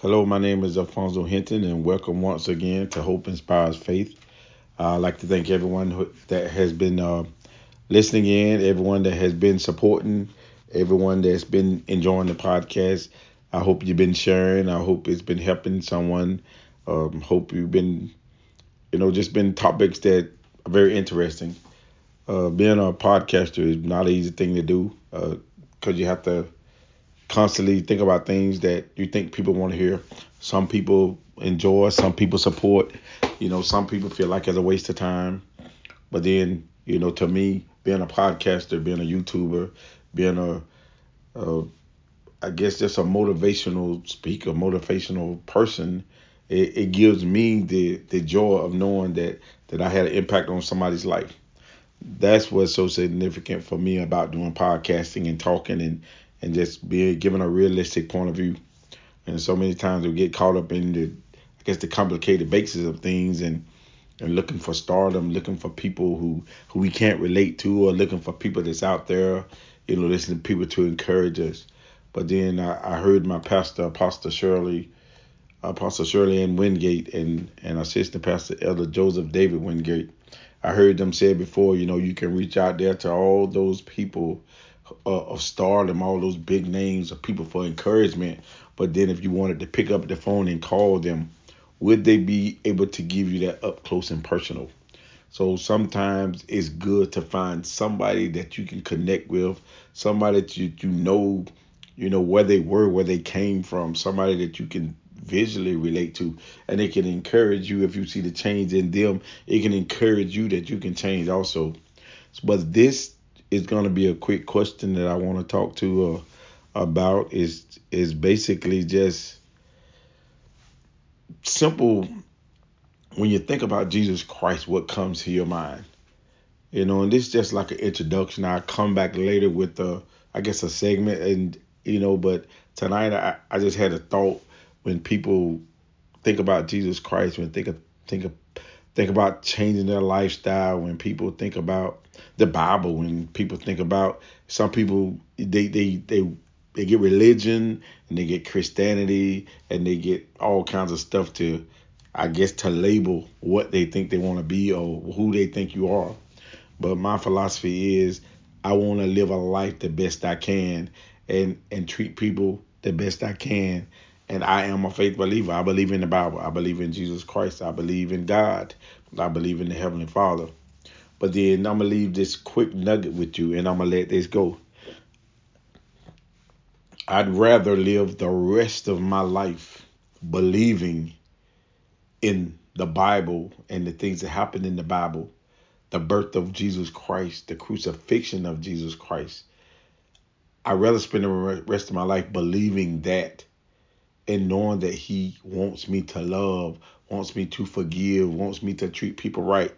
Hello, my name is Alfonso Hinton, and welcome once again to Hope Inspires Faith. Uh, I'd like to thank everyone who, that has been uh, listening in, everyone that has been supporting, everyone that's been enjoying the podcast. I hope you've been sharing. I hope it's been helping someone. Um, hope you've been, you know, just been topics that are very interesting. Uh, being a podcaster is not an easy thing to do because uh, you have to constantly think about things that you think people want to hear. Some people enjoy, some people support. You know, some people feel like it's a waste of time. But then, you know, to me, being a podcaster, being a YouTuber, being a, a I guess just a motivational speaker, motivational person, it, it gives me the the joy of knowing that that I had an impact on somebody's life. That's what's so significant for me about doing podcasting and talking and and just being given a realistic point of view. And so many times we get caught up in the, I guess, the complicated basis of things and and looking for stardom, looking for people who who we can't relate to, or looking for people that's out there, you know, listening to people to encourage us. But then I, I heard my pastor, Apostle Shirley, Apostle Shirley Ann Wingate, and and Assistant Pastor Elder Joseph David Wingate. I heard them say before, you know, you can reach out there to all those people uh, of stardom, all those big names of people for encouragement. But then if you wanted to pick up the phone and call them, would they be able to give you that up close and personal? So sometimes it's good to find somebody that you can connect with, somebody that you, you know, you know where they were, where they came from, somebody that you can visually relate to, and it can encourage you if you see the change in them. It can encourage you that you can change also. But this is going to be a quick question that I want to talk to uh, about is is basically just simple. When you think about Jesus Christ what comes to your mind? You know and this is just like an introduction. I'll come back later with the I guess a segment and you know but tonight I, I just had a thought. When people think about Jesus Christ when think of think of think about changing their lifestyle when people think about the Bible when people think about some people they they they they get religion and they get Christianity and they get all kinds of stuff to I guess to label what they think they want to be or who they think you are. But my philosophy is I want to live a life the best I can and and treat people the best I can. And I am a faith believer. I believe in the Bible. I believe in Jesus Christ. I believe in God. I believe in the Heavenly Father. But then I'm going to leave this quick nugget with you and I'm going to let this go. I'd rather live the rest of my life believing in the Bible and the things that happened in the Bible, the birth of Jesus Christ, the crucifixion of Jesus Christ. I'd rather spend the rest of my life believing that and knowing that He wants me to love, wants me to forgive, wants me to treat people right.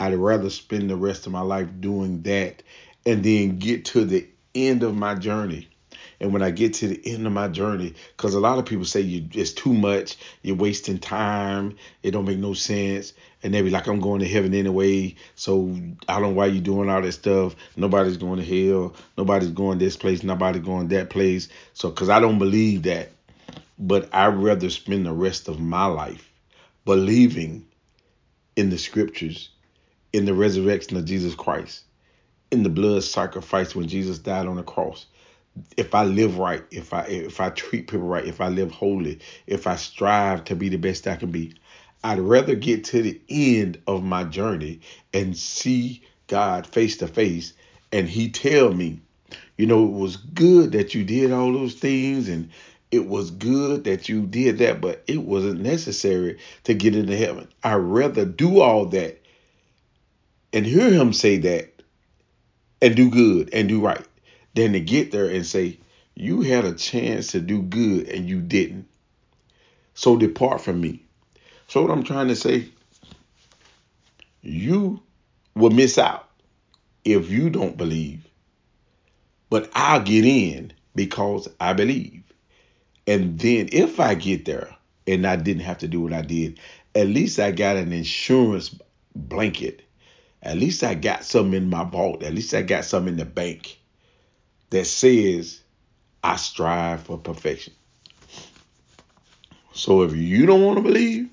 I'd rather spend the rest of my life doing that and then get to the end of my journey. And when I get to the end of my journey, because a lot of people say you it's too much, you're wasting time, it don't make no sense, and they be like, I'm going to heaven anyway, so I don't know why you doing all this stuff. Nobody's going to hell, nobody's going this place, nobody's going that place. So, because I don't believe that, but I'd rather spend the rest of my life believing in the scriptures in the resurrection of Jesus Christ, in the blood sacrifice when Jesus died on the cross. If I live right, if I if I treat people right, if I live holy, if I strive to be the best I can be, I'd rather get to the end of my journey and see God face to face and he tell me, you know, it was good that you did all those things and it was good that you did that, but it wasn't necessary to get into heaven. I'd rather do all that and hear him say that and do good and do right than to get there and say, You had a chance to do good and you didn't. So depart from me. So, what I'm trying to say, you will miss out if you don't believe. But I'll get in because I believe. And then if I get there and I didn't have to do what I did, at least I got an insurance blanket at least I got something in my vault. At least I got something in the bank that says I strive for perfection. So if you don't want to believe,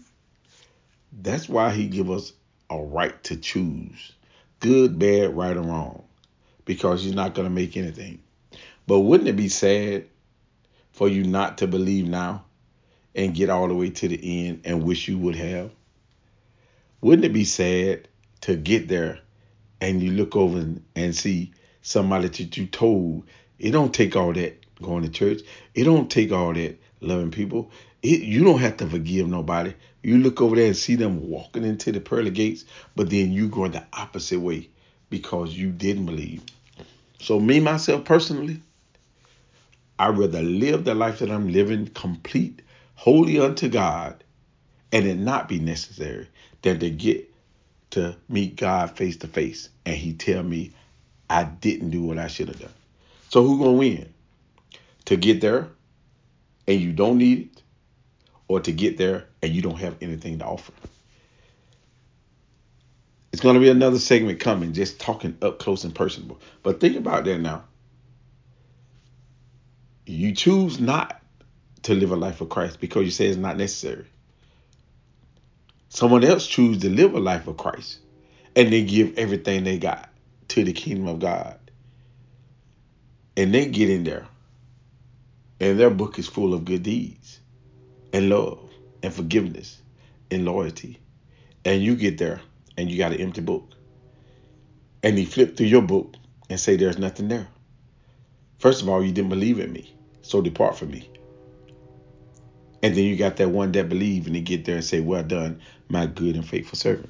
that's why he give us a right to choose good, bad, right, or wrong because he's not going to make anything. But wouldn't it be sad for you not to believe now and get all the way to the end and wish you would have? Wouldn't it be sad to get there and you look over and see somebody that you told it don't take all that going to church. It don't take all that loving people. It, you don't have to forgive nobody. You look over there and see them walking into the pearly gates, but then you going the opposite way because you didn't believe. So me myself personally, I rather live the life that I'm living complete, holy unto God, and it not be necessary than to get to meet God face to face and He tell me I didn't do what I should have done. So who gonna win? To get there and you don't need it, or to get there and you don't have anything to offer. It's gonna be another segment coming, just talking up close and personal. But think about that now. You choose not to live a life of Christ because you say it's not necessary. Someone else choose to live a life of Christ and they give everything they got to the kingdom of God. And they get in there. And their book is full of good deeds and love and forgiveness and loyalty. And you get there and you got an empty book. And he flipped through your book and say there's nothing there. First of all, you didn't believe in me. So depart from me. And then you got that one that believe and they get there and say, Well done, my good and faithful servant.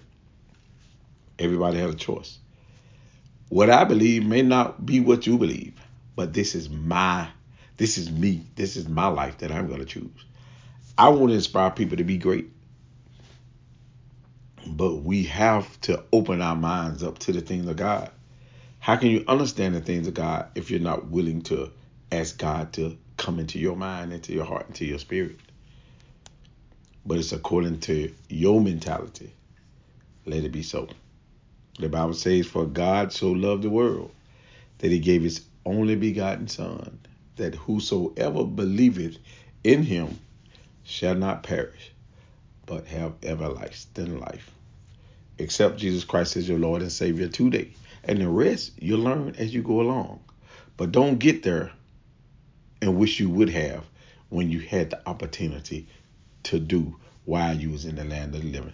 Everybody has a choice. What I believe may not be what you believe, but this is my, this is me, this is my life that I'm going to choose. I want to inspire people to be great. But we have to open our minds up to the things of God. How can you understand the things of God if you're not willing to ask God to come into your mind, into your heart, into your spirit? But it's according to your mentality. Let it be so. The Bible says, For God so loved the world that he gave his only begotten Son, that whosoever believeth in him shall not perish, but have everlasting life. Accept Jesus Christ as your Lord and Savior today. And the rest you'll learn as you go along. But don't get there and wish you would have when you had the opportunity to do while you was in the land of the living.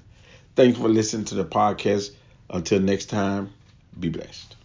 Thanks for listening to the podcast. Until next time, be blessed.